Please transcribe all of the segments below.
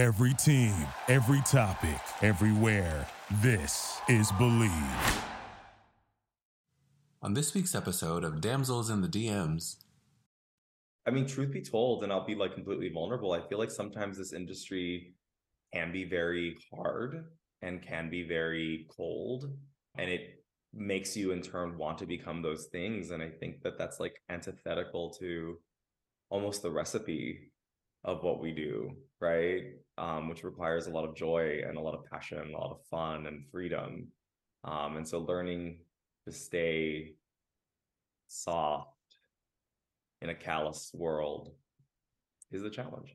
Every team, every topic, everywhere. This is Believe. On this week's episode of Damsels in the DMs, I mean, truth be told, and I'll be like completely vulnerable, I feel like sometimes this industry can be very hard and can be very cold. And it makes you in turn want to become those things. And I think that that's like antithetical to almost the recipe of what we do, right? Um, which requires a lot of joy and a lot of passion, a lot of fun and freedom. Um, and so learning to stay soft in a callous world is the challenge.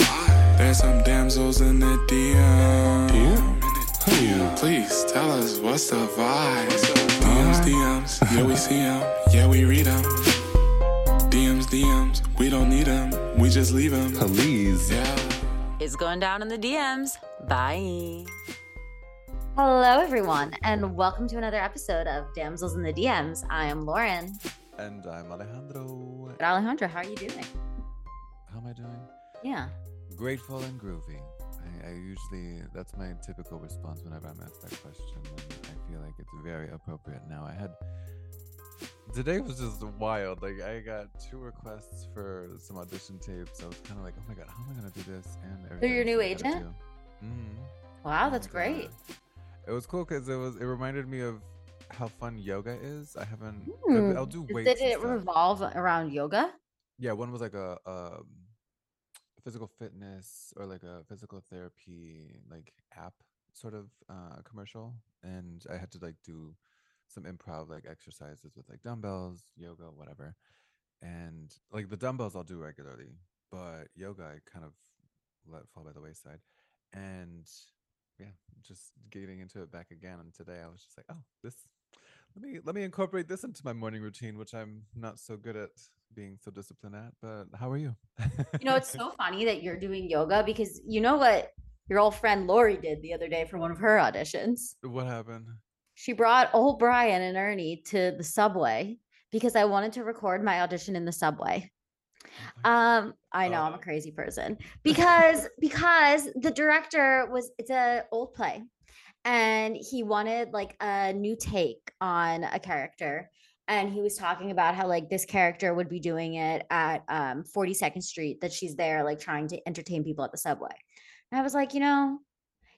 There's some damsels in the DMs. DM. DM? Please tell us what's the vibe. DMs, DMs. Yeah, we see them. Yeah, we read them. DMs, DMs. We don't need them. We just leave them. Please. Yeah. It's going down in the DMs. Bye. Hello, everyone, and welcome to another episode of Damsels in the DMs. I am Lauren. And I'm Alejandro. But Alejandro, how are you doing? How am I doing? Yeah. Grateful and groovy. I, I usually, that's my typical response whenever I'm asked that question. And I feel like it's very appropriate now. I had, today was just wild. Like, I got two requests for some audition tapes. I was kind of like, oh my God, how am I going to do this? And They're your new everything I gotta agent? Mhm. Wow, that's And, uh, great. It was cool because it was, it reminded me of how fun yoga is. I haven't, Hmm. I'll do weights. Did it stuff. revolve around yoga? Yeah, one was like a, um physical fitness or like a physical therapy like app sort of uh, commercial, and I had to like do some improv like exercises with like dumbbells, yoga, whatever. And like the dumbbells I'll do regularly, but yoga I kind of let fall by the wayside. And yeah, just getting into it back again. And today I was just like, oh, this let me let me incorporate this into my morning routine, which I'm not so good at being so disciplined at. But how are you? You know, it's so funny that you're doing yoga because you know what your old friend Lori did the other day for one of her auditions? what happened? She brought old Brian and Ernie to the subway because I wanted to record my audition in the subway. Um, I know I'm a Oh. crazy person because because the director was it's a old play and he wanted like a new take on a character and he was talking about how like this character would be doing it at um 42nd Street that she's there like trying to entertain people at the subway. And I was like, you know,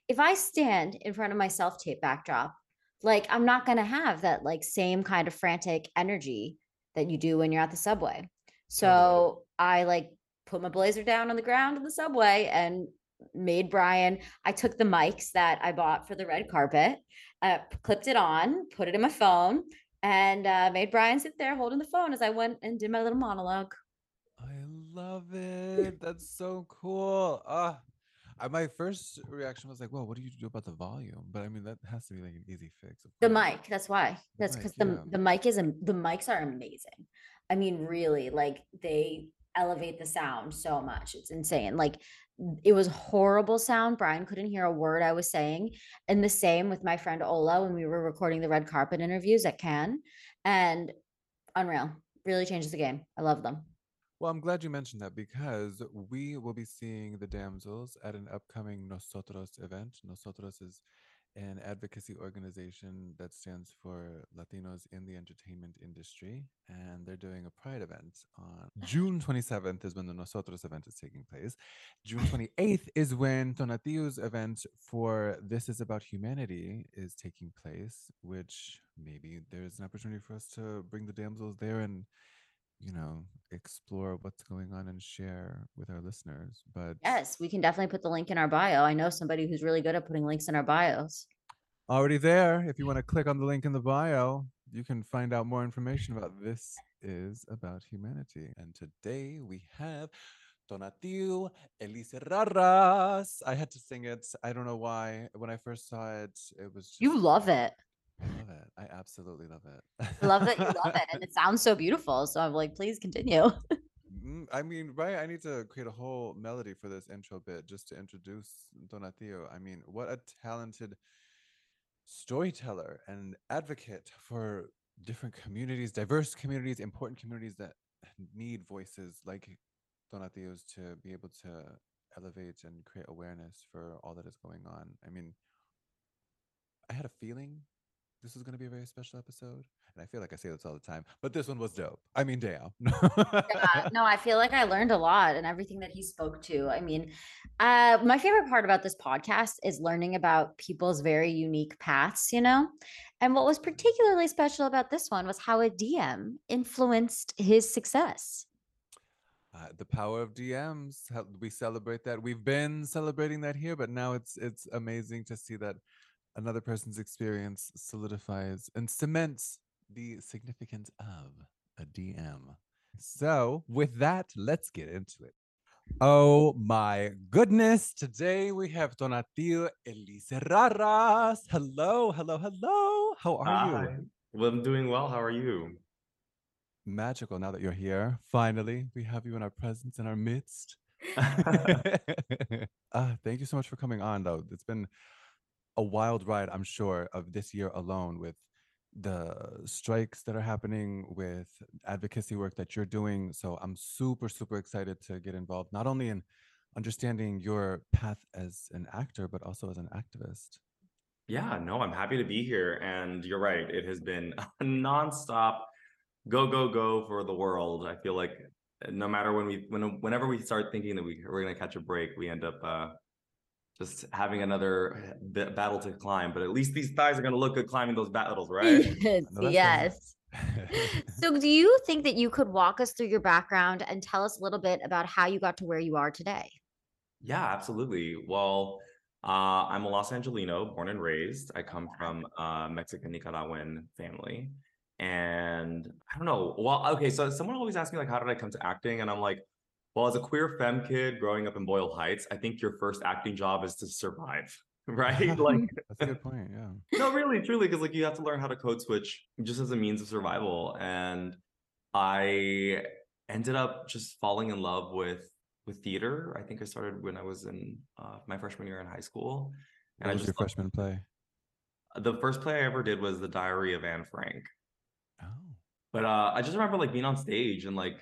if I stand in front of my self-tape backdrop, like I'm not going to have that like same kind of frantic energy that you do when you're at the subway. So I like put my blazer down on the ground in the subway and made Brian. I took the mics that I bought for the red carpet, uh, clipped it on, put it in my phone, and uh, made Brian sit there holding the phone as I went and did my little monologue. I love it. That's so cool. Ah, I, my first reaction was like, "Well, what do you do about the volume?" But I mean, that has to be like an easy fix. The mic, that's why. That's because the yeah. the mic is the mics are amazing. I mean, really, like they elevate the sound so much. It's insane. Like it was horrible sound. Brian couldn't hear a word I was saying. And the same with my friend Ola when we were recording the red carpet interviews at Cannes. And unreal. Really changes the game. I love them. Well, I'm glad you mentioned that because we will be seeing the damsels at an upcoming Nosotros event. Nosotros is an advocacy organization that stands for Latinos in the entertainment industry, and they're doing a pride event on June 27th is when the Nosotros event is taking place. June 28th is when Tonatiuh's event for This Is About Humanity is taking place, which maybe there's an opportunity for us to bring the damsels there and you know, explore what's going on and share with our listeners. But Yes, we can definitely put the link in our bio. I know somebody who's really good at putting links in our bios. already there, if you want to click on the link in the bio, you can find out more information about this is about humanity. And today we have Donatiu Elise Raras. I had to sing it. I don't know why. When I first saw it, it was just, You love it. I love it. I absolutely love it. Love that you love it. And it sounds so beautiful. So I'm like, please continue. Mm, I mean, right? I need to create a whole melody for this intro bit just to introduce Tonatiuh. I mean, what a talented storyteller and advocate for different communities, diverse communities, important communities that need voices like Tonatiuh's to be able to elevate and create awareness for all that is going on. I mean, I had a feeling this was going to be a very special episode. And I feel like I say this all the time, but this one was dope. I mean, damn. yeah, no, I feel like I learned a lot and everything that he spoke to. I mean, uh, my favorite part about this podcast is learning about people's very unique paths, you know? And what was particularly special about this one was how a DM influenced his success. Uh, the power of DMs. We celebrate that. We've been celebrating that here, but now it's it's amazing to see that another person's experience solidifies and cements the significance of a DM. So, with that, let's get into it. Oh my goodness. Today we have Donatiu Elise Raras. Hello, hello, hello. How are Hi. you? Well, I'm doing well. How are you? Magical now that you're here. Finally, we have you in our presence, in our midst. uh, thank you so much for coming on, though. It's been a wild ride, I'm sure, of this year alone with the strikes that are happening, with advocacy work that you're doing. So I'm super, super excited to get involved, not only in understanding your path as an actor, but also as an activist. Yeah, no, I'm happy to be here. And you're right. It has been nonstop go, go, go for the world. I feel like uh, no matter when we, when, whenever we start thinking that we, we're going to catch a break, we end up uh, just having another b- battle to climb. But at least these thighs are going to look good climbing those battles, right? that's right. yes. So, do you think that you could walk us through your background and tell us a little bit about how you got to where you are today? Yeah, absolutely. Well, uh, I'm a Los Angelino, born and raised. I come from a Mexican Nicaraguan family. And I don't know. Well, okay, so someone always asks me, like, how did I come to acting? And I'm like, well, as a queer femme kid growing up in Boyle Heights, I think your first acting job is to survive, right? Like, That's a good point. Yeah. no, really, truly, because like you have to learn how to code switch just as a means of survival. And I ended up just falling in love with with theater. I think I started when I was in uh, my freshman year in high school. What And I was just your loved- freshman play? the first play I ever did was The Diary of Anne Frank. Oh. But uh, I just remember like being on stage and like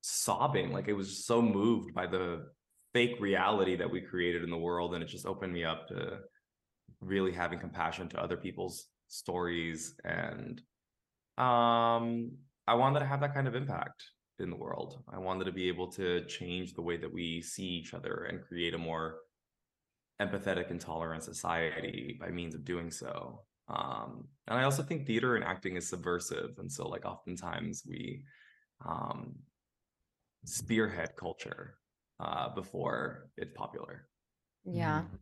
sobbing, like it was so moved by the fake reality that we created in the world, and it just opened me up to really having compassion to other people's stories, and um, I wanted to have that kind of impact in the world. I wanted to be able to change the way that we see each other and create a more empathetic and tolerant society by means of doing so. Um, and I also think theater and acting is subversive, and so like oftentimes we um, spearhead culture uh, before it's popular. Yeah. Mm.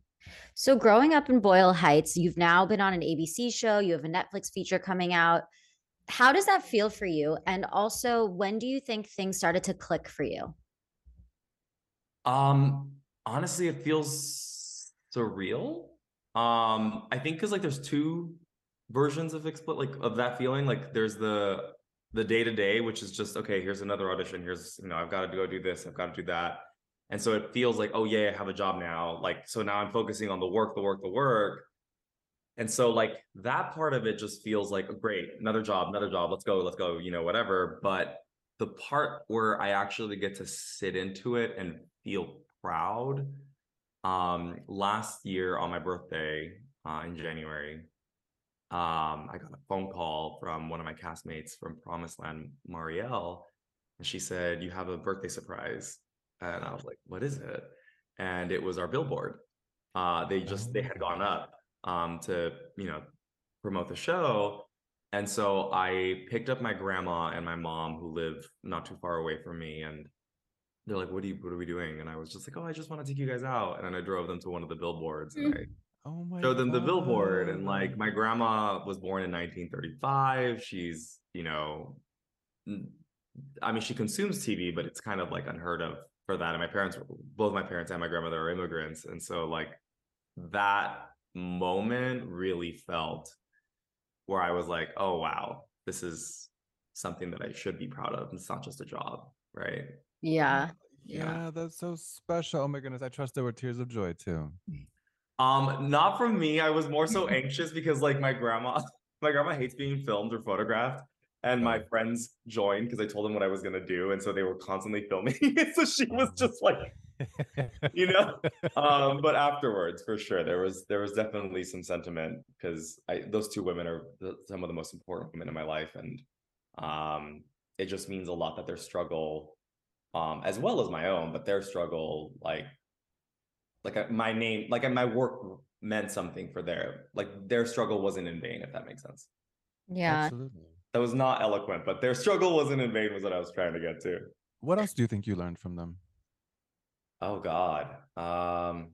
So, growing up in Boyle Heights, you've now been on an ABC show, you have a Netflix feature coming out. How does that feel for you? And also, when do you think things started to click for you? Um, honestly, it feels surreal. Um, I think because like there's two versions of expl like of that feeling. Like there's the the day to day, which is just okay. Here's another audition. Here's you know I've got to go do this. I've got to do that. And so it feels like oh yeah, I have a job now. Like so now I'm focusing on the work, the work, the work. And so like that part of it just feels like great, another job, another job. Let's go, let's go. You know whatever. But the part where I actually get to sit into it and feel proud. Um, last year on my birthday uh, in January, um, I got a phone call from one of my castmates from Promised Land, Marielle, and she said, "You have a birthday surprise," and I was like, "What is it?" And it was our billboard. Uh, they just they had gone up um, to you know promote the show, and so I picked up my grandma and my mom who live not too far away from me, and they're like, "What are you? What are we doing?" And I was just like, "Oh, I just want to take you guys out." And then I drove them to one of the billboards, and I Oh my showed them the billboard. And like, my grandma was born in 1935. She's, you know, I mean, she consumes TV, but it's kind of like unheard of for that. And my parents, both my parents and my grandmother are immigrants. And so like that moment really felt where I was like, oh wow, this is something that I should be proud of. It's not just a job, right? Yeah. Yeah, that's so special. Oh my goodness. I trust there were tears of joy too. Um, not from me. I was more so anxious because like my grandma, my grandma hates being filmed or photographed. And my Oh. friends joined because I told them what I was gonna do. And so they were constantly filming. so she was just like, you know. Um, but afterwards, for sure, there was there was definitely some sentiment because I those two women are the, some of the most important women in my life, and um, it just means a lot that their struggle, um, as well as my own, but their struggle, like, like uh, my name, like uh, my work meant something for their, like their struggle wasn't in vain, if that makes sense. Yeah. Absolutely. That was not eloquent, but their struggle wasn't in vain, was what I was trying to get to. What else do you think you learned from them? Oh God. Um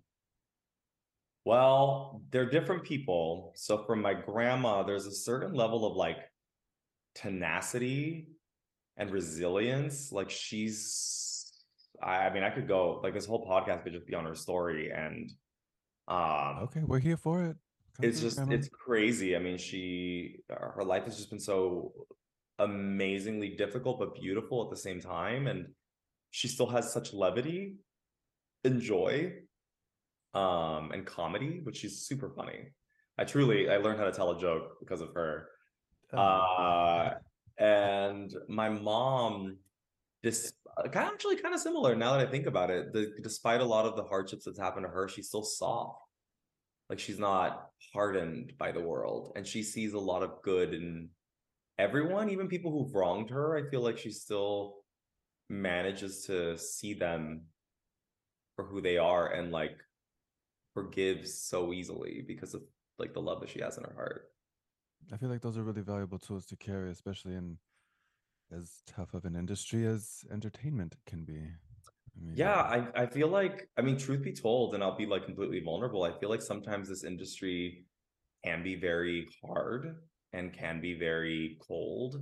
well, they're different people. So from my grandma, there's a certain level of like tenacity and resilience. Like she's I, I mean, I could go like this whole podcast could just be on her story and um Okay, we're here for it. Come it's just Grandma. it's crazy. I mean, she uh, her life has just been so amazingly difficult but beautiful at the same time and she still has such levity and joy um and comedy which she's super funny. I truly I learned how to tell a joke because of her. Oh, Uh and my mom this Uh, kind of actually kind of similar now that I think about it. The, despite a lot of the hardships that's happened to her, she's still soft like she's not hardened by the world and she sees a lot of good in everyone even people who've wronged her i feel like she still manages to see them for who they are and like forgives so easily because of like the love that she has in her heart I feel like those are really valuable tools to carry, especially in as tough of an industry as entertainment can be. I mean, Yeah, I, I feel like, I mean, truth be told, and I'll be like completely vulnerable, I feel like sometimes this industry can be very hard and can be very cold.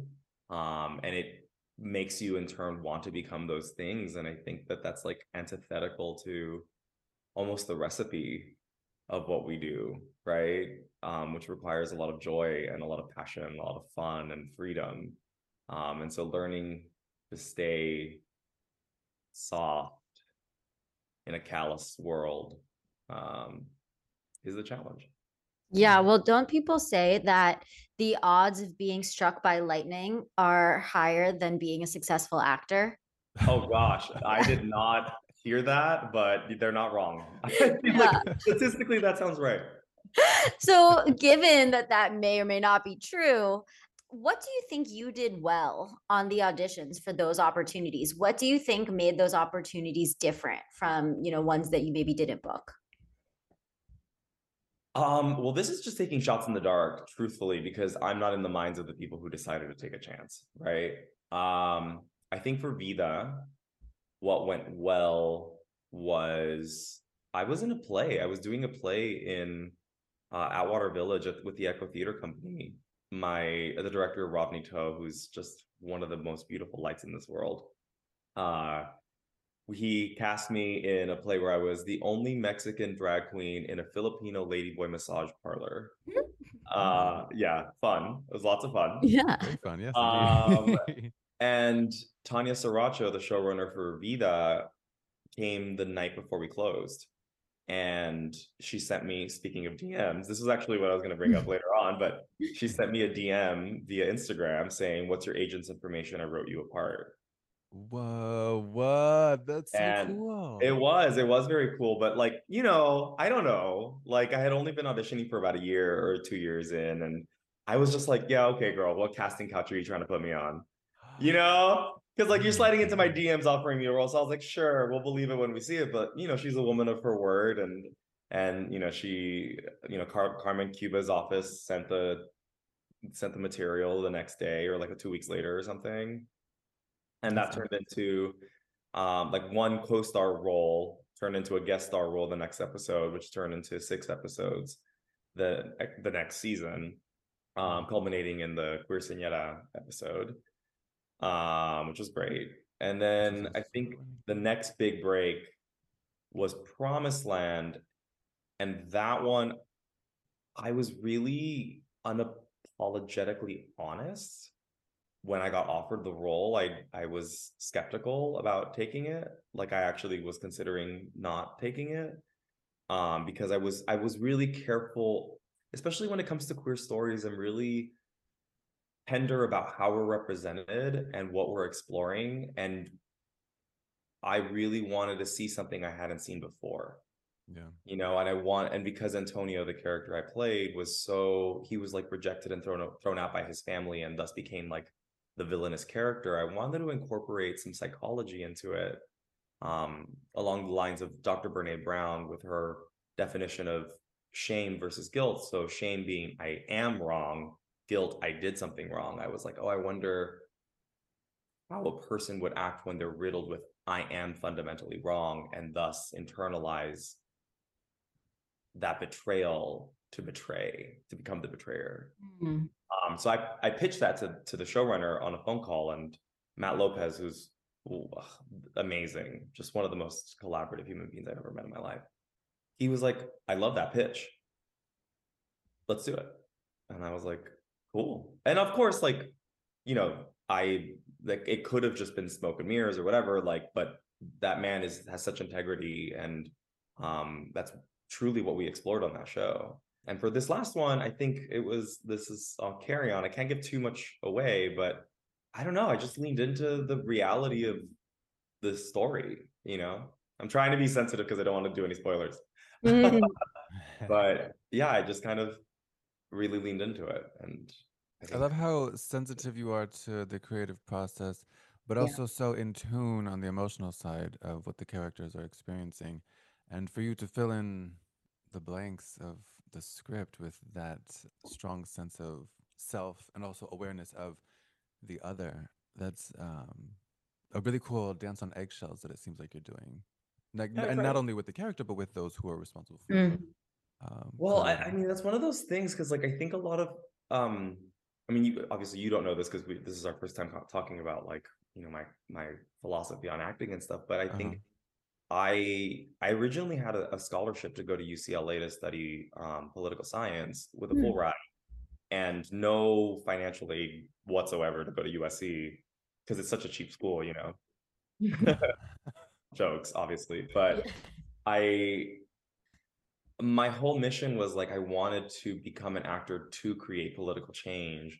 Um, and it makes you in turn want to become those things. And I think that that's like antithetical to almost the recipe of what we do, right? Um, which requires a lot of joy and a lot of passion, a lot of fun and freedom. Um, and so learning to stay soft in a callous world um, is the challenge. Yeah, well, don't people say that the odds of being struck by lightning are higher than being a successful actor? Oh gosh, I did not hear that, but they're not wrong. Like statistically, that sounds right. So, given that that may or may not be true, what do you think you did well on the auditions for those opportunities? What do you think made those opportunities different from, you know, ones that you maybe didn't book? Um, well, this is just taking shots in the dark, truthfully, because I'm not in the minds of the people who decided to take a chance, right? Um, I think for Vida, what went well was I was in a play. I was doing a play in uh, Atwater Village with the Echo Theater Company. My the director Rodney Toe, who's just one of the most beautiful lights in this world. Uh, he cast me in a play where I was the only Mexican drag queen in a Filipino ladyboy massage parlor. Uh, yeah, fun. It was lots of fun. Yeah. Very fun, yes. Um. And Tanya Saracho, the showrunner for Vida, came the night before we closed. And she sent me, speaking of DMs, this is actually what I was going to bring up later on, but she sent me a DM via Instagram saying, What's your agent's information? I wrote you a part. Whoa, what? That's so And cool. It was, it was very cool. But like, you know, I don't know. Like I had only been auditioning for about a year or two years in, and I was just like, yeah, okay, girl, what casting couch are you trying to put me on? You know? Because like you're sliding into my DMs offering me a role. So I was like, sure, we'll believe it when we see it. But you know, she's a woman of her word and and you know, she, you know, Car- Carmen Cuba's office sent the sent the material the next day or like two weeks later or something. And that turned into um like one co-star role turned into a guest star role the next episode, which turned into six episodes the the next season, um, culminating in the Queer Senora episode, um, which was great. And then I think the next big break was Promised Land. And that one, I was really unapologetically honest when I got offered the role, I I was skeptical about taking it. Like I actually was considering not taking it. Um, because I was I was really careful, especially when it comes to queer stories. I'm really tender about how we're represented and what we're exploring. And I really wanted to see something I hadn't seen before. Yeah. You know, and I want and because Antonio, the character I played, was so he was like rejected and thrown thrown out by his family and thus became like the villainous character, I wanted to incorporate some psychology into it um, along the lines of Dr. Brene Brown with her definition of shame versus guilt. So, shame being I am wrong, guilt, I did something wrong. I was like, oh, I wonder how a person would act when they're riddled with I am fundamentally wrong and thus internalize that betrayal to betray, to become the betrayer. Mm. Um, so I, I pitched that to, to the showrunner on a phone call, and Matt Lopez, who's ooh, amazing, just one of the most collaborative human beings I've ever met in my life. He was like, I love that pitch. Let's do it. And I was like, cool. And of course, like, you know, I like it could have just been smoke and mirrors or whatever, like, but that man is has such integrity and um that's truly what we explored on that show. And for this last one, I think it was this is I'll carry on. I can't give too much away, but I don't know. I just leaned into the reality of the story, you know. I'm trying to be sensitive because I don't want to do any spoilers. Mm. but yeah, I just kind of really leaned into it. And I, I love how sensitive you are to the creative process, but Yeah. also so in tune on the emotional side of what the characters are experiencing. And for you to fill in the blanks of the script with that strong sense of self and also awareness of the other, that's um, a really cool dance on eggshells that it seems like you're doing. Like, Yeah, and right. not only with the character, but with those who are responsible for Mm. Um, well, I, I mean, that's one of those things because, like, I think a lot of, um, I mean, you obviously you don't know this because this is our first time talking about like, you know, my my philosophy on acting and stuff. But I think I I originally had a, a scholarship to go to UCLA to study um, political science with a Hmm. full ride and no financial aid whatsoever to go to USC because it's such a cheap school, you know. Jokes, obviously, but I my whole mission was like I wanted to become an actor to create political change.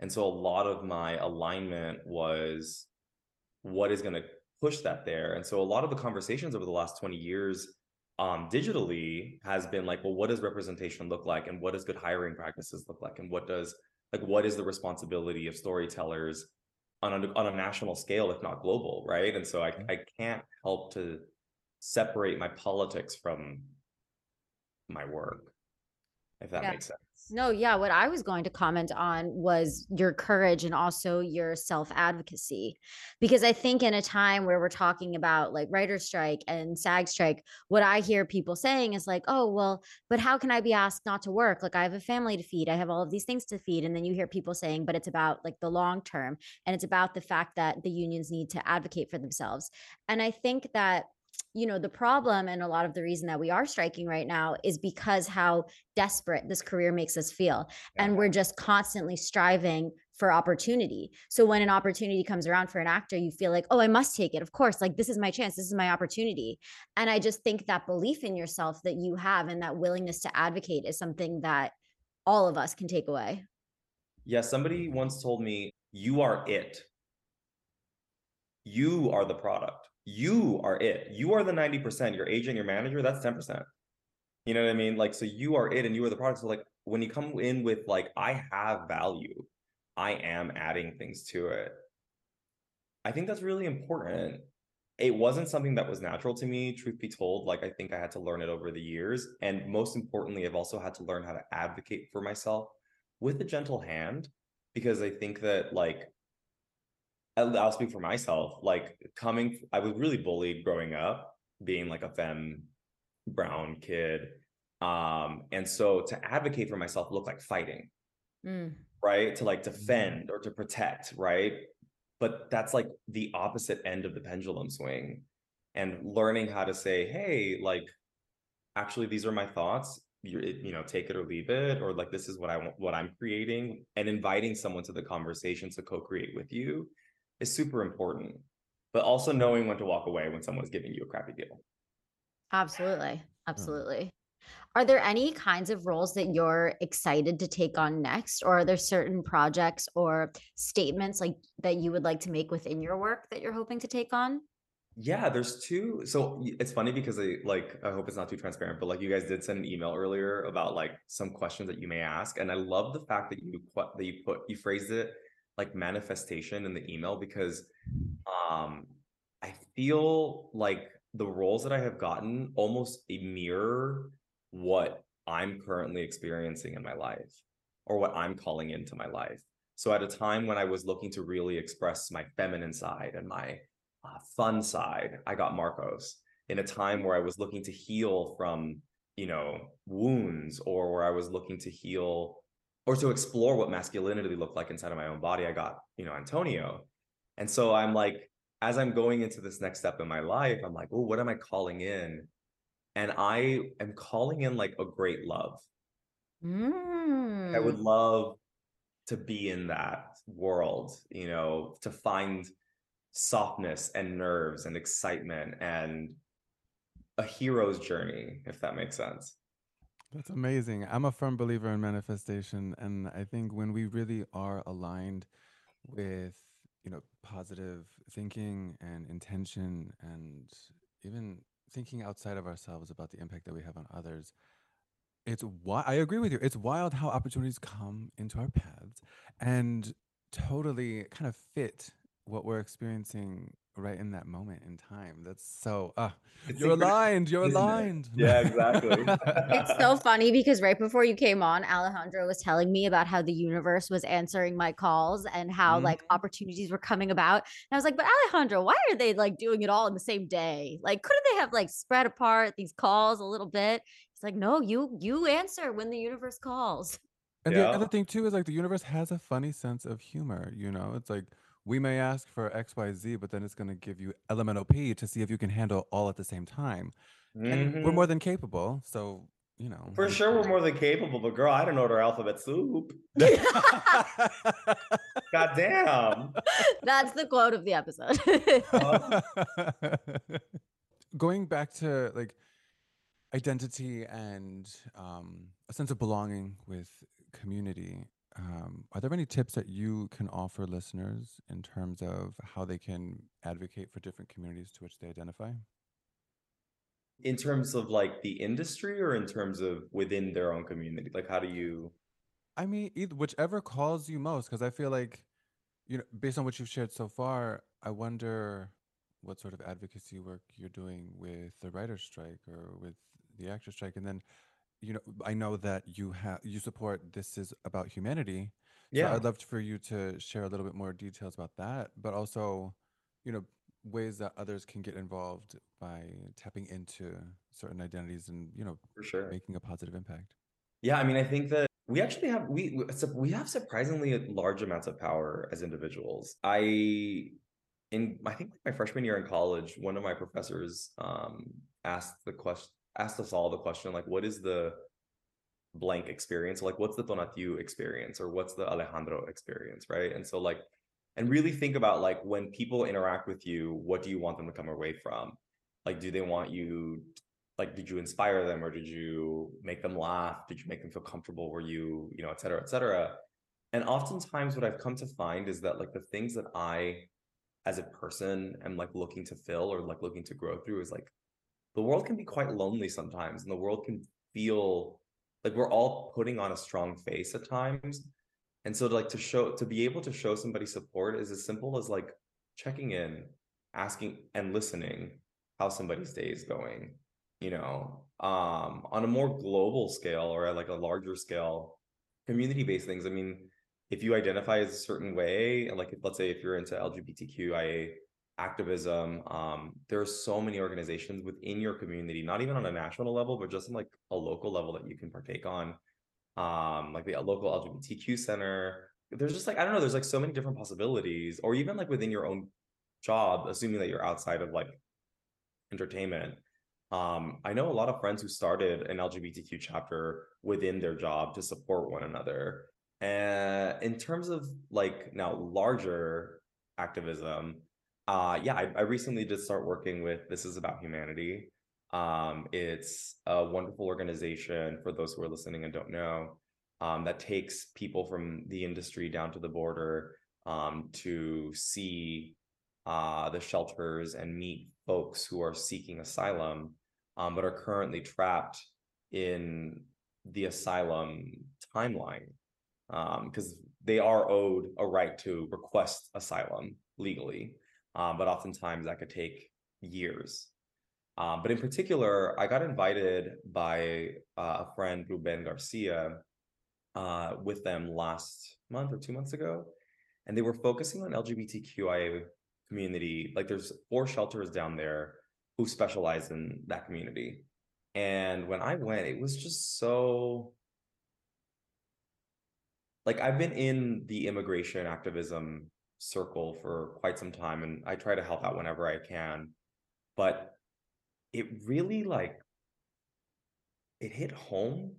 And so a lot of my alignment was what is going to push that there. And so a lot of the conversations over the last 20 years um digitally has been like, well, what does representation look like and what does good hiring practices look like and what does like what is the responsibility of storytellers on a, on a national scale if not global, right? And so I I can't help to separate my politics from my work if that Yeah. makes sense. No, yeah. What I was going to comment on was your courage and also your self advocacy. Because I think in a time where we're talking about like writer's strike and SAG strike, what I hear people saying is like, oh, well, but how can I be asked not to work? Like, I have a family to feed, I have all of these things to feed. And then you hear people saying, but it's about like the long term and it's about the fact that the unions need to advocate for themselves. And I think that you know the problem and a lot of the reason that we are striking right now is because how desperate this career makes us feel and we're just constantly striving for opportunity. So when an opportunity comes around for an actor you feel like oh i must take it. Of course like this is my chance. This is my opportunity. And i just think that belief in yourself that you have and that willingness to advocate is something that all of us can take away. Yeah, somebody once told me, you are it. You are the product. You are it. You are the 90%. Your agent, your manager, that's 10%. You know what I mean? Like, so you are it and you are the product. So, like, when you come in with, like, I have value, I am adding things to it. I think that's really important. It wasn't something that was natural to me, truth be told. Like, I think I had to learn it over the years. And most importantly, I've also had to learn how to advocate for myself with a gentle hand because I think that like I'll, speak for myself. Like coming, I was really bullied growing up, being like a femme brown kid, um, and so to advocate for myself looked like fighting, Mm. right? To like defend or to protect, right? but that's like the opposite end of the pendulum swing and learning how to say hey like actually these are my thoughts you you know take it or leave it or like this is what i want what i'm creating and inviting someone to the conversation to co-create with you is super important but also knowing when to walk away when someone's giving you a crappy deal Absolutely. Mm-hmm. Absolutely. Are there any kinds of roles that you're excited to take on next? Or are there certain projects or statements like that you would like to make within your work that you're hoping to take on? Yeah, there's two. So it's funny because I like I hope it's not too transparent, but like you guys did send an email earlier about like some questions that you may ask, and I love the fact that you put that you put you phrased it like manifestation in the email because um I feel like the roles that I have gotten almost mirror what I'm currently experiencing in my life or what I'm calling into my life. So at a time when I was looking to really express my feminine side and my uh, fun side, I got Marcos. In a time where I was looking to heal from, you know, wounds or where I was looking to heal or to explore what masculinity looked like inside of my own body, I got, you know, Antonio. And so I'm like, as I'm going into this next step in my life, I'm like, oh, what am I calling in? And I am calling in like a great love. I would Mm. love to be in that world, you know, to find softness and nerves and excitement and a hero's journey, if that makes sense. That's amazing. I'm a firm believer in manifestation, and I think when we really are aligned with, you know, positive thinking and intention, and even thinking outside of ourselves about the impact that we have on others, it's why I agree with you. It's wild how opportunities come into our paths and totally kind of fit what we're experiencing right in that moment in time. That's so ah, It's you're aligned. You're isn't it? aligned. Yeah, exactly. It's so funny because right before you came on, Alejandro was telling me about how the universe was answering my calls and how like Mhm. opportunities were coming about. And I was like, but Alejandro, why are they like doing it all in the same day? Like, couldn't they have like spread apart these calls a little bit? He's like, no, you you answer when the universe calls. And the other thing too is like the universe has a funny sense of humor, you know? It's like we may ask for XYZ, but then it's going to give you elemental P to see if you can handle all at the same time. And we're Mhm. more than capable. So, you know. For sure, we're more than capable, but girl, I don't order alphabet soup. God damn. That's the quote of the episode. Going back to like identity and um, a sense of belonging with community, um, are there any tips that you can offer listeners in terms of how they can advocate for different communities to which they identify? In terms of like the industry or in terms of within their own community? Like, how do you? I mean, either, whichever calls you most, because I feel like, you know, based on what you've shared so far, I wonder what sort of advocacy work you're doing with the writer's strike or with the actor strike. And then, you know, I know that you have you support This Is About Humanity. So Yeah. I'd love for you to share a little bit more details about that, but also, you know, ways that others can get involved by tapping into certain identities and, you know, For sure. making a positive impact. Yeah, I mean, I think that we actually have we we we have surprisingly large amounts of power as individuals. I in I think my freshman year in college, one of my professors um asked the question asked us all the question like what is the blank experience? Like what's the Tonatiuh experience or what's the Alejandro experience, right? And so like and really think about like when people interact with you, what do you want them to come away from? Like do they want you like did you inspire them or did you make them laugh did you make them feel comfortable were you you know et cetera et cetera and oftentimes what i've come to find is that like the things that i as a person am like looking to fill or like looking to grow through is like the world can be quite lonely sometimes and the world can feel like we're all putting on a strong face at times. And so to like to show to be able to show somebody support is as simple as like checking in asking and listening how somebody's day is going you know? Um on a more global scale or at like a larger scale community based things i mean if you identify as a certain way and like if, let's say if you're into lgbtqia activism um there are so many organizations within your community not even on a national level but just on like a local level that you can partake on um like the local lgbtq center there's just like I don't know, there's like so many different possibilities, or even like within your own job, assuming that you're outside of like entertainment. Um, I know a lot of friends who started an LGBTQ chapter within their job to support one another. And in terms of like now larger activism, uh yeah, I, I recently did start working with This Is About Humanity. Um, it's a wonderful organization for those who are listening and don't know um, that takes people from the industry down to the border um, to see uh, the shelters and meet folks who are seeking asylum um, but are currently trapped in the asylum timeline because um, they are owed a right to request asylum legally, um, but oftentimes that could take years. Um, but in particular, I got invited by uh, a friend, Ruben Garcia, uh, with them last month or two months ago, and they were focusing on LGBTQIA community. Like, there's four shelters down there who specialize in that community. And when I went, it was just so like I've been in the immigration activism circle for quite some time and I try to help out whenever I can. But it really like it hit home.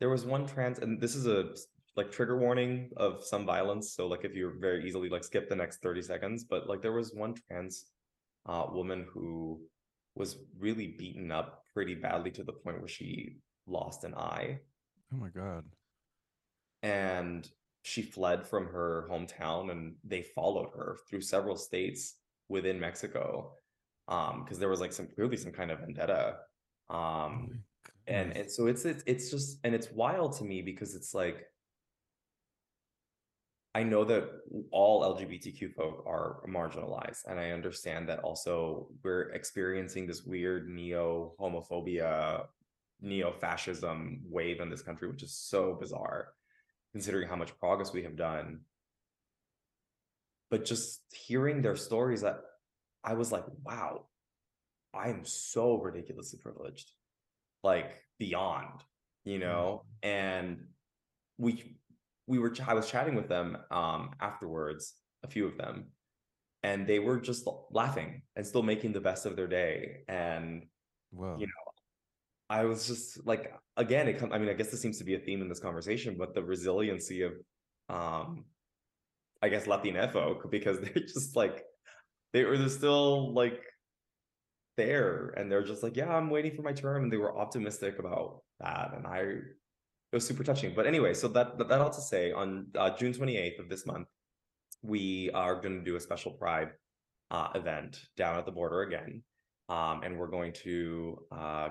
There was one trans and this is a like trigger warning of some violence. So like if you're very easily like skip the next 30 seconds, but like there was one trans uh, woman who was really beaten up pretty badly to the point where she lost an eye. Oh my god. And she fled from her hometown and they followed her through several states within Mexico. Um, because there was like some clearly some kind of vendetta. Um oh and and so it's it's it's just and it's wild to me because it's like I know that all LGBTQ folk are marginalized, and I understand that also we're experiencing this weird neo homophobia, neo fascism wave in this country, which is so bizarre considering how much progress we have done. But just hearing their stories, that I was like, wow, I am so ridiculously privileged, like beyond, you know, mm-hmm. and we we were I was chatting with them um afterwards, a few of them, and they were just laughing and still making the best of their day. And well, you know, I was just like, again, it comes. I mean, I guess this seems to be a theme in this conversation, but the resiliency of, um, I guess Latina folk because they're just like, they were still like there, and they're just like, yeah, I'm waiting for my term, and they were optimistic about that, and I it was super touching. But anyway, so that that, that all to say, on uh, June 28th of this month, we are going to do a special Pride uh, event down at the border again, um, and we're going to uh,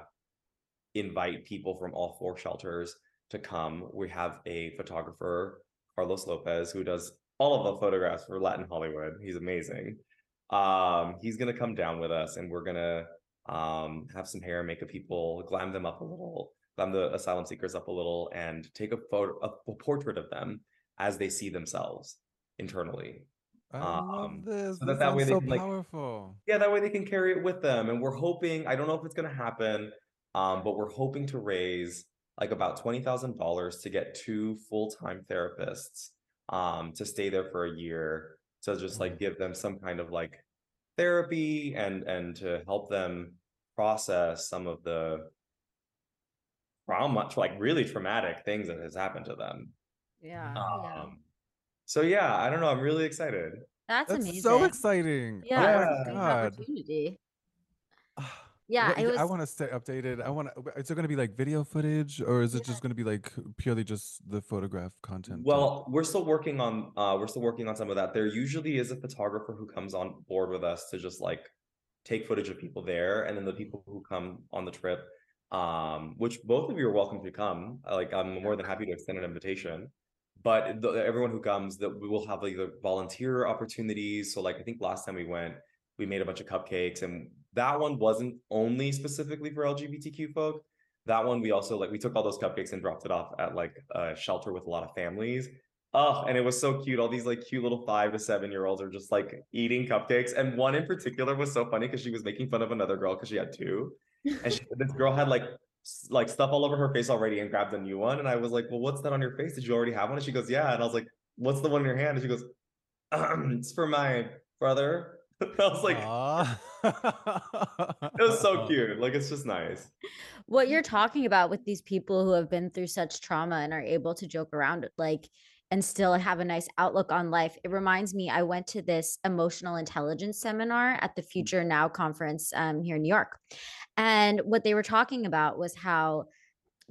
invite people from all four shelters to come. We have a photographer, Carlos Lopez, who does all of the photographs for Latin Hollywood. He's amazing. Um, he's gonna come down with us, and we're gonna um, have some hair, make people, glam them up a little, glam the asylum seekers up a little, and take a photo, a, a portrait of them as they see themselves internally. I um, love this. So that, that way they so can, like, powerful. Yeah, that way they can carry it with them. And we're hoping, I don't know if it's gonna happen, um, but we're hoping to raise like about $20,000 to get two full-time therapists um, to stay there for a year to just like mm-hmm. give them some kind of like therapy and and to help them process some of the trauma like really traumatic things that has happened to them yeah, um, yeah. so yeah i don't know i'm really excited that's, That's amazing so exciting. yeah, Oh Yeah. My god. opportunity yeah What- it was I want to stay updated. I want to. Is it going to be like video footage, or is it just going to be like purely just the photograph content? Well, we're still working on uh we're still working on some of that. There usually is a photographer who comes on board with us to just like take footage of people there and then the people who come on the trip um which both of you are welcome to come. Like I'm more than happy to extend an invitation. But the, everyone who comes that we will have either volunteer opportunities. So like I think last time we went we made a bunch of cupcakes and that one wasn't only specifically for LGBTQ folk. That one we also like we took all those cupcakes and dropped it off at like a shelter with a lot of families. Oh, and it was so cute. All these like cute little five to seven year olds are just like eating cupcakes. And one in particular was so funny because she was making fun of another girl because she had two. And she, this girl had like like stuff all over her face already and grabbed a new one. And I was like, Well, what's that on your face? Did you already have one? And she goes, Yeah. And I was like, what's the one in your hand? And she goes, um, it's for my brother. I was like, it was so cute. Like it's just nice. what you're talking about with these people who have been through such trauma and are able to joke around like and still have a nice outlook on life it reminds me i went to this emotional intelligence seminar at the future now conference um, here in new york and what they were talking about was how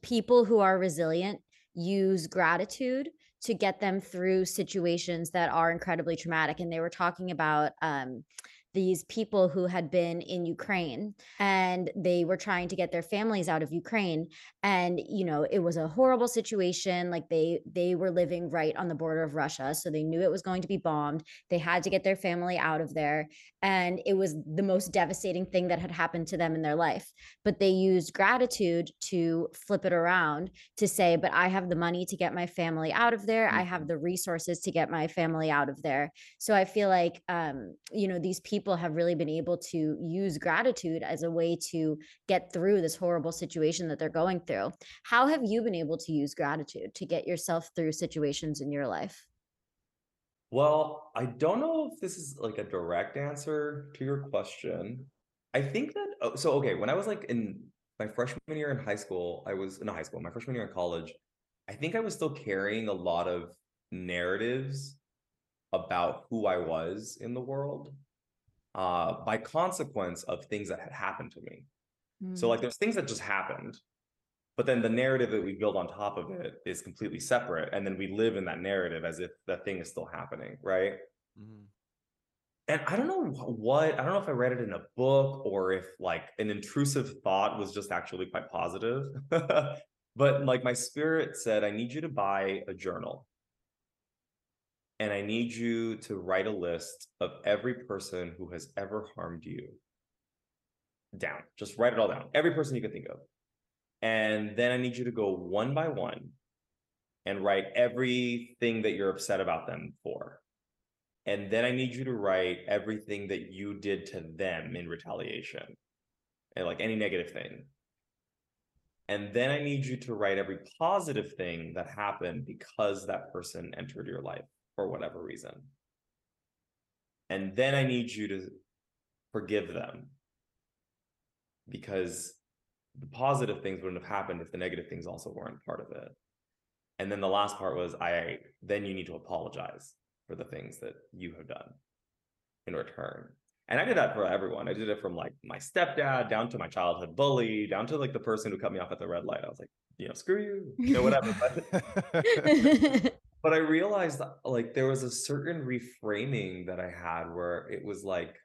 people who are resilient use gratitude to get them through situations that are incredibly traumatic and they were talking about um, these people who had been in Ukraine and they were trying to get their families out of Ukraine and you know it was a horrible situation like they they were living right on the border of Russia so they knew it was going to be bombed they had to get their family out of there and it was the most devastating thing that had happened to them in their life. But they used gratitude to flip it around to say but I have the money to get my family out of there I have the resources to get my family out of there. So I feel like um you know these people have really been able to use gratitude as a way to get through this horrible situation that they're going through. How have you been able to use gratitude to get yourself through situations in your life? Well, I don't know if this is like a direct answer to your question. I think that oh, so okay, when I was like in my freshman year in high school, I was in high school, my freshman year in college, I think I was still carrying a lot of narratives about who I was in the world uh by consequence of things that had happened to me. So Mm. like there's things that just happened, but then the narrative that we build on top of it is completely separate and then we live in that narrative as if that thing is still happening, right? Mhm. And I don't know what, I don't know if I read it in a book or if like an intrusive thought was just actually quite positive. but like my spirit said, I need you to buy a journal. And I need you to write a list of every person who has ever harmed you down. Just write it all down. Every person you can think of. And then I need you to go one by one and write everything that you're upset about them for. And then I need you to write everything that you did to them in retaliation and like any negative thing. And then I need you to write every positive thing that happened because that person entered your life for whatever reason. And then I need you to forgive them because the positive things wouldn't have happened if the negative things also weren't part of it. And then the last part was I then you need to apologize for the things that you have done in return. And I did that for everyone. I did it from like my stepdad down to my childhood bully, down to like the person who cut me off at the red light. I was like, you know, screw you, you know, whatever. But, I realized that, like there was a certain reframing that I had where it was like,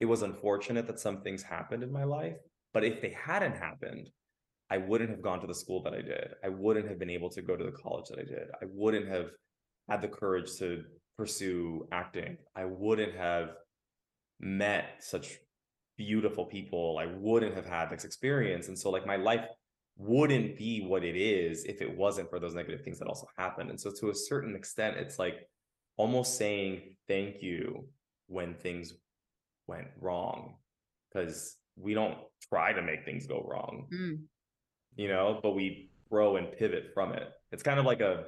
it was unfortunate that some things happened in my life, but if they hadn't happened, I wouldn't have gone to the school that I did. I wouldn't have been able to go to the college that I did. I wouldn't have had the courage to pursue acting. I wouldn't have met such beautiful people. I wouldn't have had this experience. And so like my life wouldn't be what it is if it wasn't for those negative things that also happened. And so to a certain extent, it's like almost saying thank you when things went wrong. Because we don't try to make things go wrong Mm. you know, but we grow and pivot from it. It's kind of like a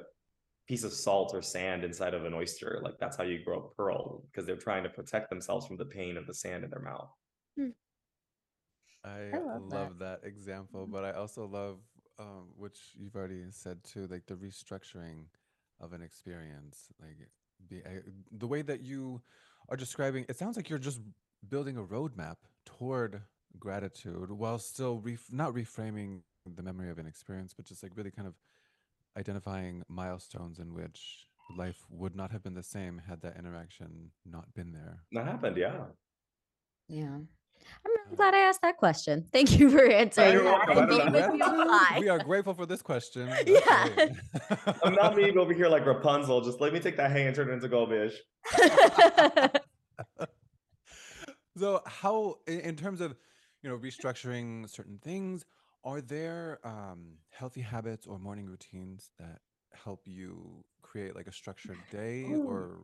piece of salt or sand inside of an oyster. Like that's how you grow a pearl because they're trying to protect themselves from the pain of the sand in their mouth. I, I love love, that. that. example, but I also love, um, which you've already said too, like the restructuring of an experience. Like be, I, the way that you are describing, it sounds like you're just building a roadmap toward gratitude while still ref- not reframing the memory of an experience, but just like really kind of identifying milestones in which life would not have been the same had that interaction not been there. That happened, yeah. Yeah. I'm really glad I asked that question. Thank you for answering that and being with me on the fly. we are grateful for this question. That's Yeah. I'm not being over here like Rapunzel. Just let me take that hay and turn it into gold fish. So, how, in, in terms of, you know, restructuring certain things, are there um, healthy habits or morning routines that help you create like a structured day? Or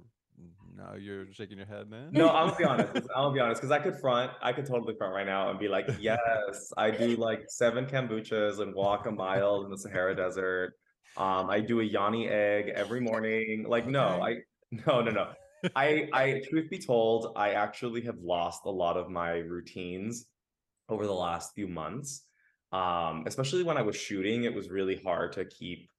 no, you're shaking your head, man. No, gonna be honest. Gonna be honest because I could front, I could totally front right now and be like, yes, I do like seven kombuchas and walk a mile in the Sahara Desert. Um, I do a yoni egg every morning. Like, no, I no, no, no. I I truth be told, I actually have lost a lot of my routines over the last few months. Um, especially when I was shooting, it was really hard to keep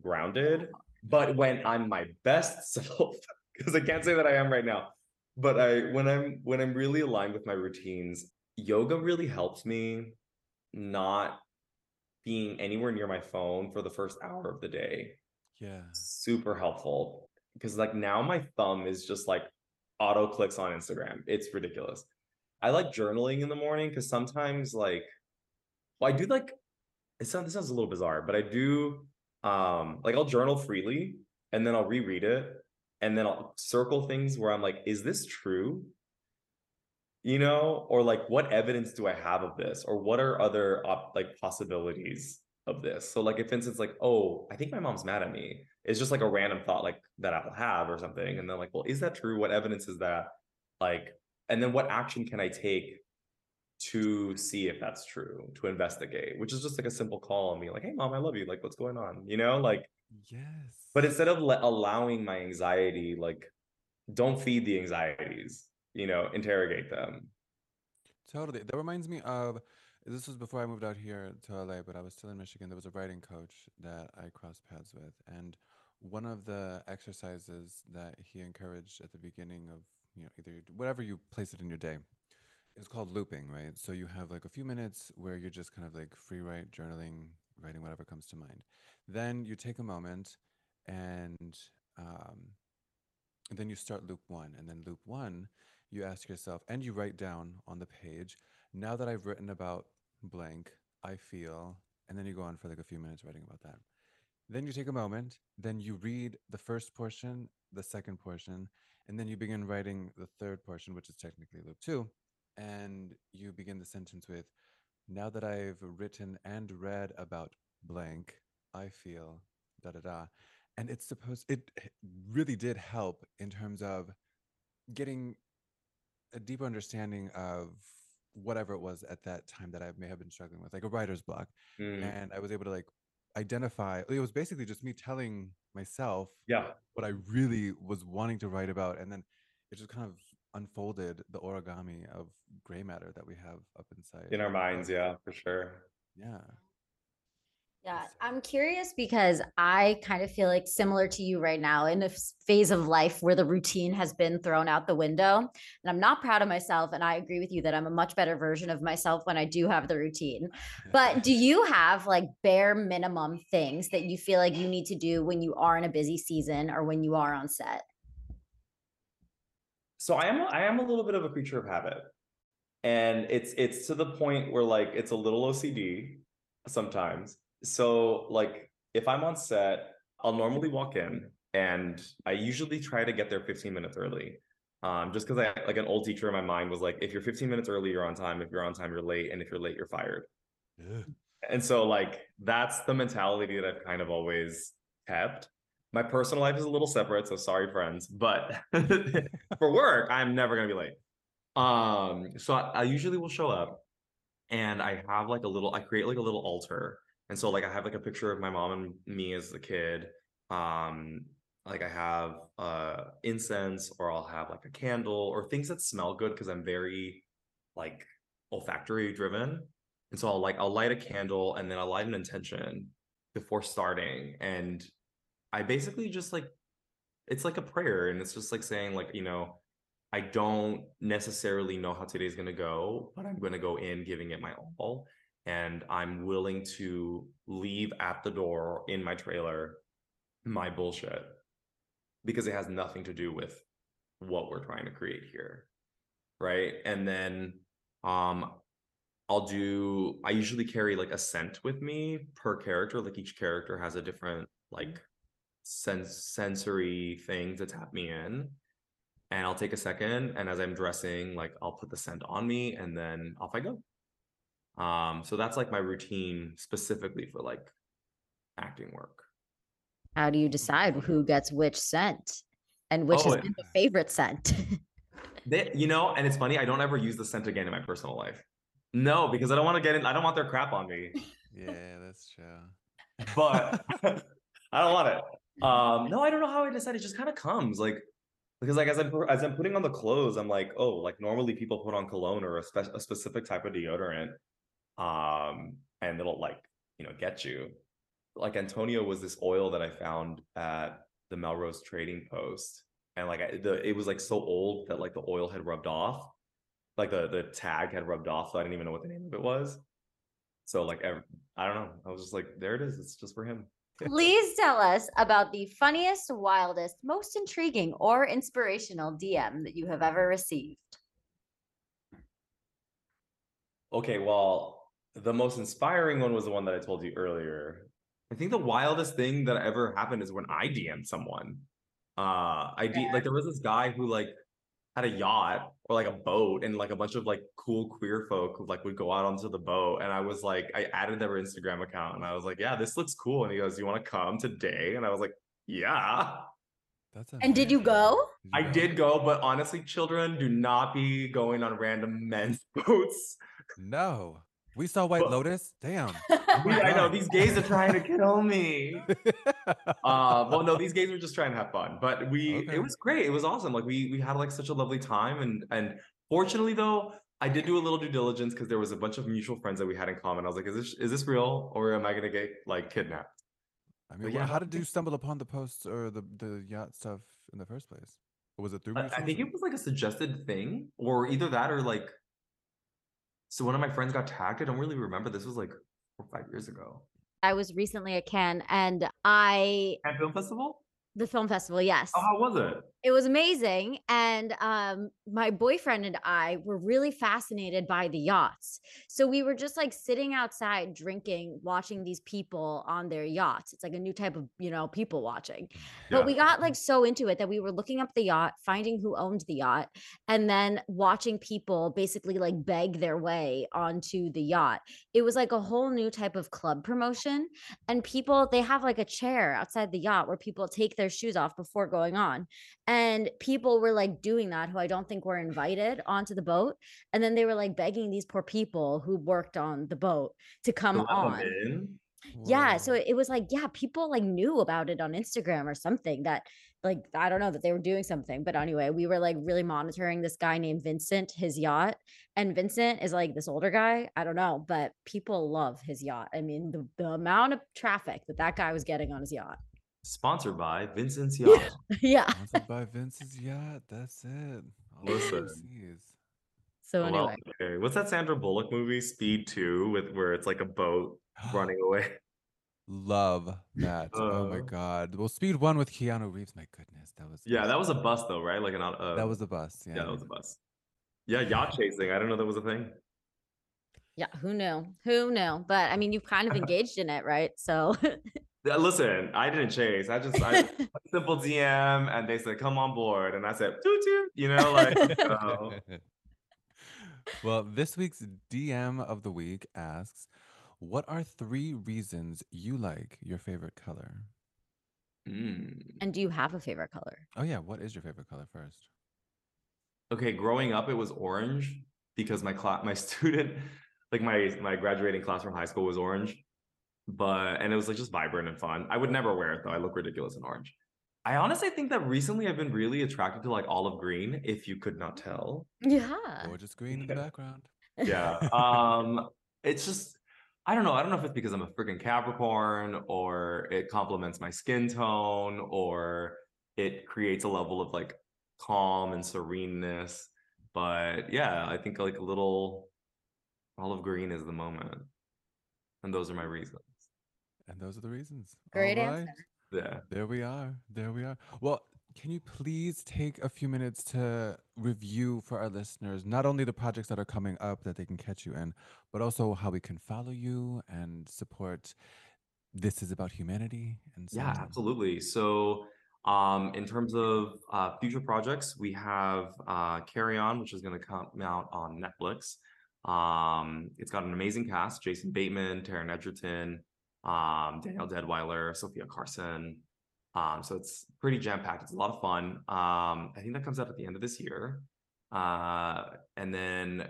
grounded. But when I'm my best self, because I can't say that I am right now, but I when I'm when I'm really aligned with my routines, yoga really helps me not being anywhere near my phone for the first hour of the day Yeah. super helpful because like now my thumb is just like auto clicks on Instagram. It's ridiculous. I like journaling in the morning because sometimes like well, I do like it sounds this sounds a little bizarre, but I do um like I'll journal freely and then I'll reread it and then I'll circle things where I'm like, is this true? You know, or like what evidence do I have of this? Or what are other op- like possibilities of this? So like if instance, like, oh, I think my mom's mad at me. It's just like a random thought like that I'll have or something. And then like, well, is that true? What evidence is that? Like, and then what action can I take to see if that's true, to investigate, which is just like a simple call and be like, hey mom, I love you. Like, what's going on? You know, like Yes. but instead of le- allowing my anxiety, like, don't feed the anxieties, you know, interrogate them. Totally. That reminds me of this was before I moved out here to LA, but I was still in Michigan. There was a writing coach that I crossed paths with. And one of the exercises that he encouraged at the beginning of, you know, either whatever you place it in your day is called looping, right? So you have like a few minutes where you're just kind of like free write, journaling, writing whatever comes to mind. Then you take a moment and um, and then you start loop one. And then loop one, you ask yourself, and you write down on the page, now that I've written about blank, I feel, and then you go on for like a few minutes writing about that. Then you take a moment, then you read the first portion, the second portion, and then you begin writing the third portion, which is technically loop two. And you begin the sentence with, now that I've written and read about blank, I feel da da da. And it's supposed, it really did help in terms of getting a deeper understanding of whatever it was at that time that I may have been struggling with, like a writer's block. Mm, And I was able to like identify, it was basically just me telling myself yeah. what I really was wanting to write about. And then it just kind of unfolded the origami of gray matter that we have up inside. In our minds, yeah, for sure. Yeah. Yeah, I'm curious because I kind of feel like similar to you right now in a phase of life where the routine has been thrown out the window. And I'm not proud of myself. And I agree with you that I'm a much better version of myself when I do have the routine. But do you have like bare minimum things that you feel like you need to do when you are in a busy season or when you are on set? So I am I am a little bit of a creature of habit. And it's it's to the point where like it's a little OCD sometimes. So like if I'm on set, I'll normally walk in and I usually try to get there 15 minutes early. Um, just because I like an old teacher in my mind was like, if you're 15 minutes early, you're on time. If you're on time, you're late. And if you're late, you're fired. Ugh. And so like that's the mentality that I've kind of always kept. My personal life is a little separate, so sorry friends, but for work, I'm never gonna be late. Um, so I, I usually will show up and I have like a little, I create like a little altar. And so like I have like a picture of my mom and me as a kid. Um, like I have uh incense or I'll have like a candle or things that smell good because I'm very like olfactory driven. And so I'll like I'll light a candle and then I'll light an intention before starting. And I basically just like it's like a prayer and it's just like saying like, you know, I don't necessarily know how today's going to go, but I'm going to go in giving it my all and I'm willing to leave at the door in my trailer my bullshit because it has nothing to do with what we're trying to create here. Right? And then um I'll do I usually carry like a scent with me per character like each character has a different like sense sensory thing to tap me in and I'll take a second and as I'm dressing like I'll put the scent on me and then off I go. Um so that's like my routine specifically for like acting work. How do you decide who gets which scent and which Oh, has been the favorite scent? They, you know, and it's funny, I don't ever use the scent again in my personal life. No, because I don't want to get in, I don't want their crap on me. Yeah, that's true. but I don't want it. Um, no, I don't know how I decided. It just kind of comes like because like as I'm as I'm putting on the clothes, I'm like, oh, like normally people put on cologne or a, spe- a specific type of deodorant, um, and it'll like you know get you. Like Antonio was this oil that I found at the Melrose Trading Post, and like I, the it was like so old that like the oil had rubbed off, like the the tag had rubbed off, so I didn't even know what the name of it was. So like I don't know, I was just like, there it is. It's just for him. Please tell us about the funniest, wildest, most intriguing, or inspirational DM that you have ever received. Okay, well, the most inspiring one was the one that I told you earlier. I think the wildest thing that ever happened is when I DM'd someone. Uh, I D- like there was this guy who like had a yacht or like a boat, and like a bunch of like cool queer folk who like would go out onto the boat. And I was like, I added their Instagram account, and I was like, yeah, this looks cool. And he goes, you want to come today? And I was like, yeah. That's And did you go? I did go, but honestly, children do not be going on random men's boats. No. We saw White But- Lotus. Damn. We- I know these gays are trying to kill me. Uh, well, no, these gays were just trying to have fun, but we Okay. it was great. It was awesome. Like we we had like such a lovely time, and and fortunately though, I did do a little due diligence because there was a bunch of mutual friends that we had in common. I was like, is this is this real or am I gonna get like kidnapped? I mean, well, yeah. how did you stumble upon the posts or the, the yacht stuff in the first place? Or was it through I, I think it was like a suggested thing, or either that or like. So one of my friends got tagged. I don't really remember. This was like four or five years ago. I was recently at Cannes and I, At film festival. The film festival, yes. Oh, how was it? it was amazing and um my boyfriend and i were really fascinated by the yachts. So we were just like sitting outside drinking watching these people on their yachts. It's like a new type of you know people watching. But we got like so into it that we were looking up the yacht finding who owned the yacht and then watching people basically like beg their way onto the yacht. It was like a whole new type of club promotion and people they have like a chair outside the yacht where people take their shoes off before going on. And people were like doing that who i don't think were invited onto the boat. And then they were like begging these poor people who worked on the boat to come To on. in? yeah so it was like yeah people like knew about it on instagram or something that like i don't know that they were doing something. But anyway we were like really monitoring this guy named vincent his yacht. And vincent is like this older guy. I don't know but people love his yacht. I mean the, the amount of traffic that that guy was getting on his yacht Sponsored by Vincent's Yacht. yeah Sponsored by Vince's yacht. That's it. All Listen. overseas. so Well, anyway okay. What's that Sandra Bullock movie, Speed Two, with where it's like a boat running away? Love that. oh my Uh. god. Well, Speed One with Keanu Reeves. My goodness, that was Yeah, that was a bus though, right? Like an uh, that was a bus. Yeah, yeah, that was a bus. Yeah, yacht chasing. I didn't know that was a thing. yeah who knew who knew but i mean you've kind of engaged in it right so Yeah, Listen, I didn't chase. I just I simple DM, and they said come on board, and I said toot toot. You know, like oh. well, this week's DM of the week asks, "What are three reasons you like your favorite color?" Mm. and do you have a favorite color Oh yeah, what is your favorite color first? Okay, growing up, it was orange because my class, my student, like my my graduating class from high school was orange, but and it was like just vibrant and fun. I would never wear it though. I look ridiculous in orange. I honestly think that recently I've been really attracted to like olive green, if you could not tell. yeah Gorgeous green in the background. Yeah. Um, it's just I don't know. I don't know if it's because I'm a freaking Capricorn or it complements my skin tone or it creates a level of like calm and sereneness. But yeah, I think like a little olive green is the moment. And those are my reasons. And those are the reasons. Great All answer. right. Yeah. There we are. There we are. Well, can you please take a few minutes to review for our listeners not only the projects that are coming up that they can catch you in, but also how we can follow you and support This is About Humanity and so Yeah, on. absolutely. So, um, in terms of uh, future projects, we have uh, Carry On, which is going to come out on Netflix. Um, it's got an amazing cast: Jason Bateman, Taron Egerton, um, Danielle Deadwyler, Sofia Carson. Um, so it's pretty jam packed. It's a lot of fun. Um, I think that comes out at the end of this year. Uh, and then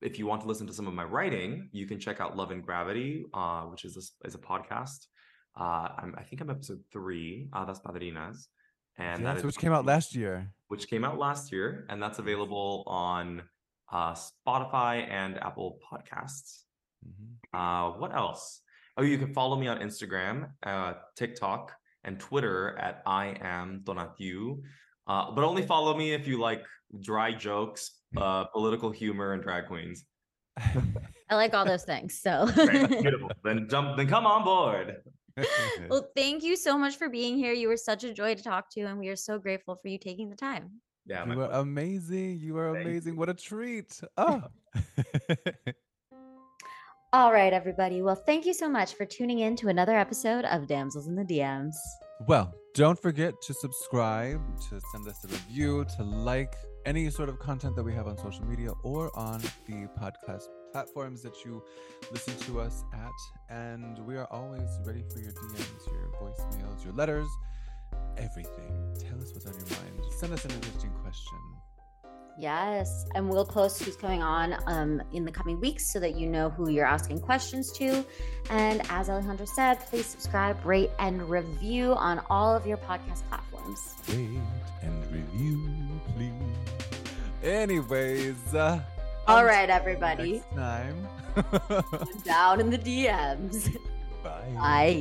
if you want to listen to some of my writing, you can check out Love and Gravity, uh, which is a, is a podcast Uh, I'm, I think I'm episode three, Hadas Padrinas, and that Yes, is which came out last year. which came out last year, and that's available on uh, Spotify and Apple Podcasts. Mhm. Uh, what else? Oh, you can follow me on Instagram, uh, TikTok, and Twitter at I am Tonatiuh. Uh, but only follow me if you like dry jokes, uh, political humor, and drag queens. I like all those things. So Great, beautiful. then jump. Then come on board. well, thank you so much for being here. You were such a joy to talk to, and we are so grateful for you taking the time. Yeah, you are amazing. You are Thank amazing. you. What a treat. Oh. All right, everybody. Well, thank you so much for tuning in to another episode of Damsels in the DMs. well, don't forget to subscribe, to send us a review, to like any sort of content that we have on social media or on the podcast platforms that you listen to us at. And we are always ready for your DMs, your voicemails, your letters, everything. Tell us what's on your mind. Send us an interesting question. Yes, and we'll post who's coming on um, in the coming weeks so that you know who you're asking questions to. And as Alejandro said, please subscribe, rate, and review on all of your podcast platforms. Rate and review, please. Anyways, uh, All until right, everybody. Next time. Down in the DMs. Bye. Bye.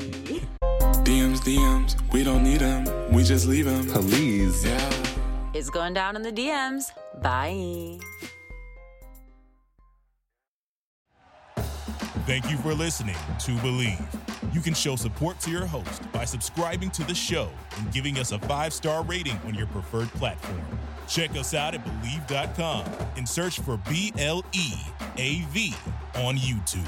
DMs, DMs, we don't need them, we just leave them. Please. Yeah. It's going down in the DMs. Bye. Thank you for listening to Bleav. You can show support to your host by subscribing to the show and giving us a five star rating on your preferred platform. Check us out at Bleav.com and search for B L E A V on YouTube.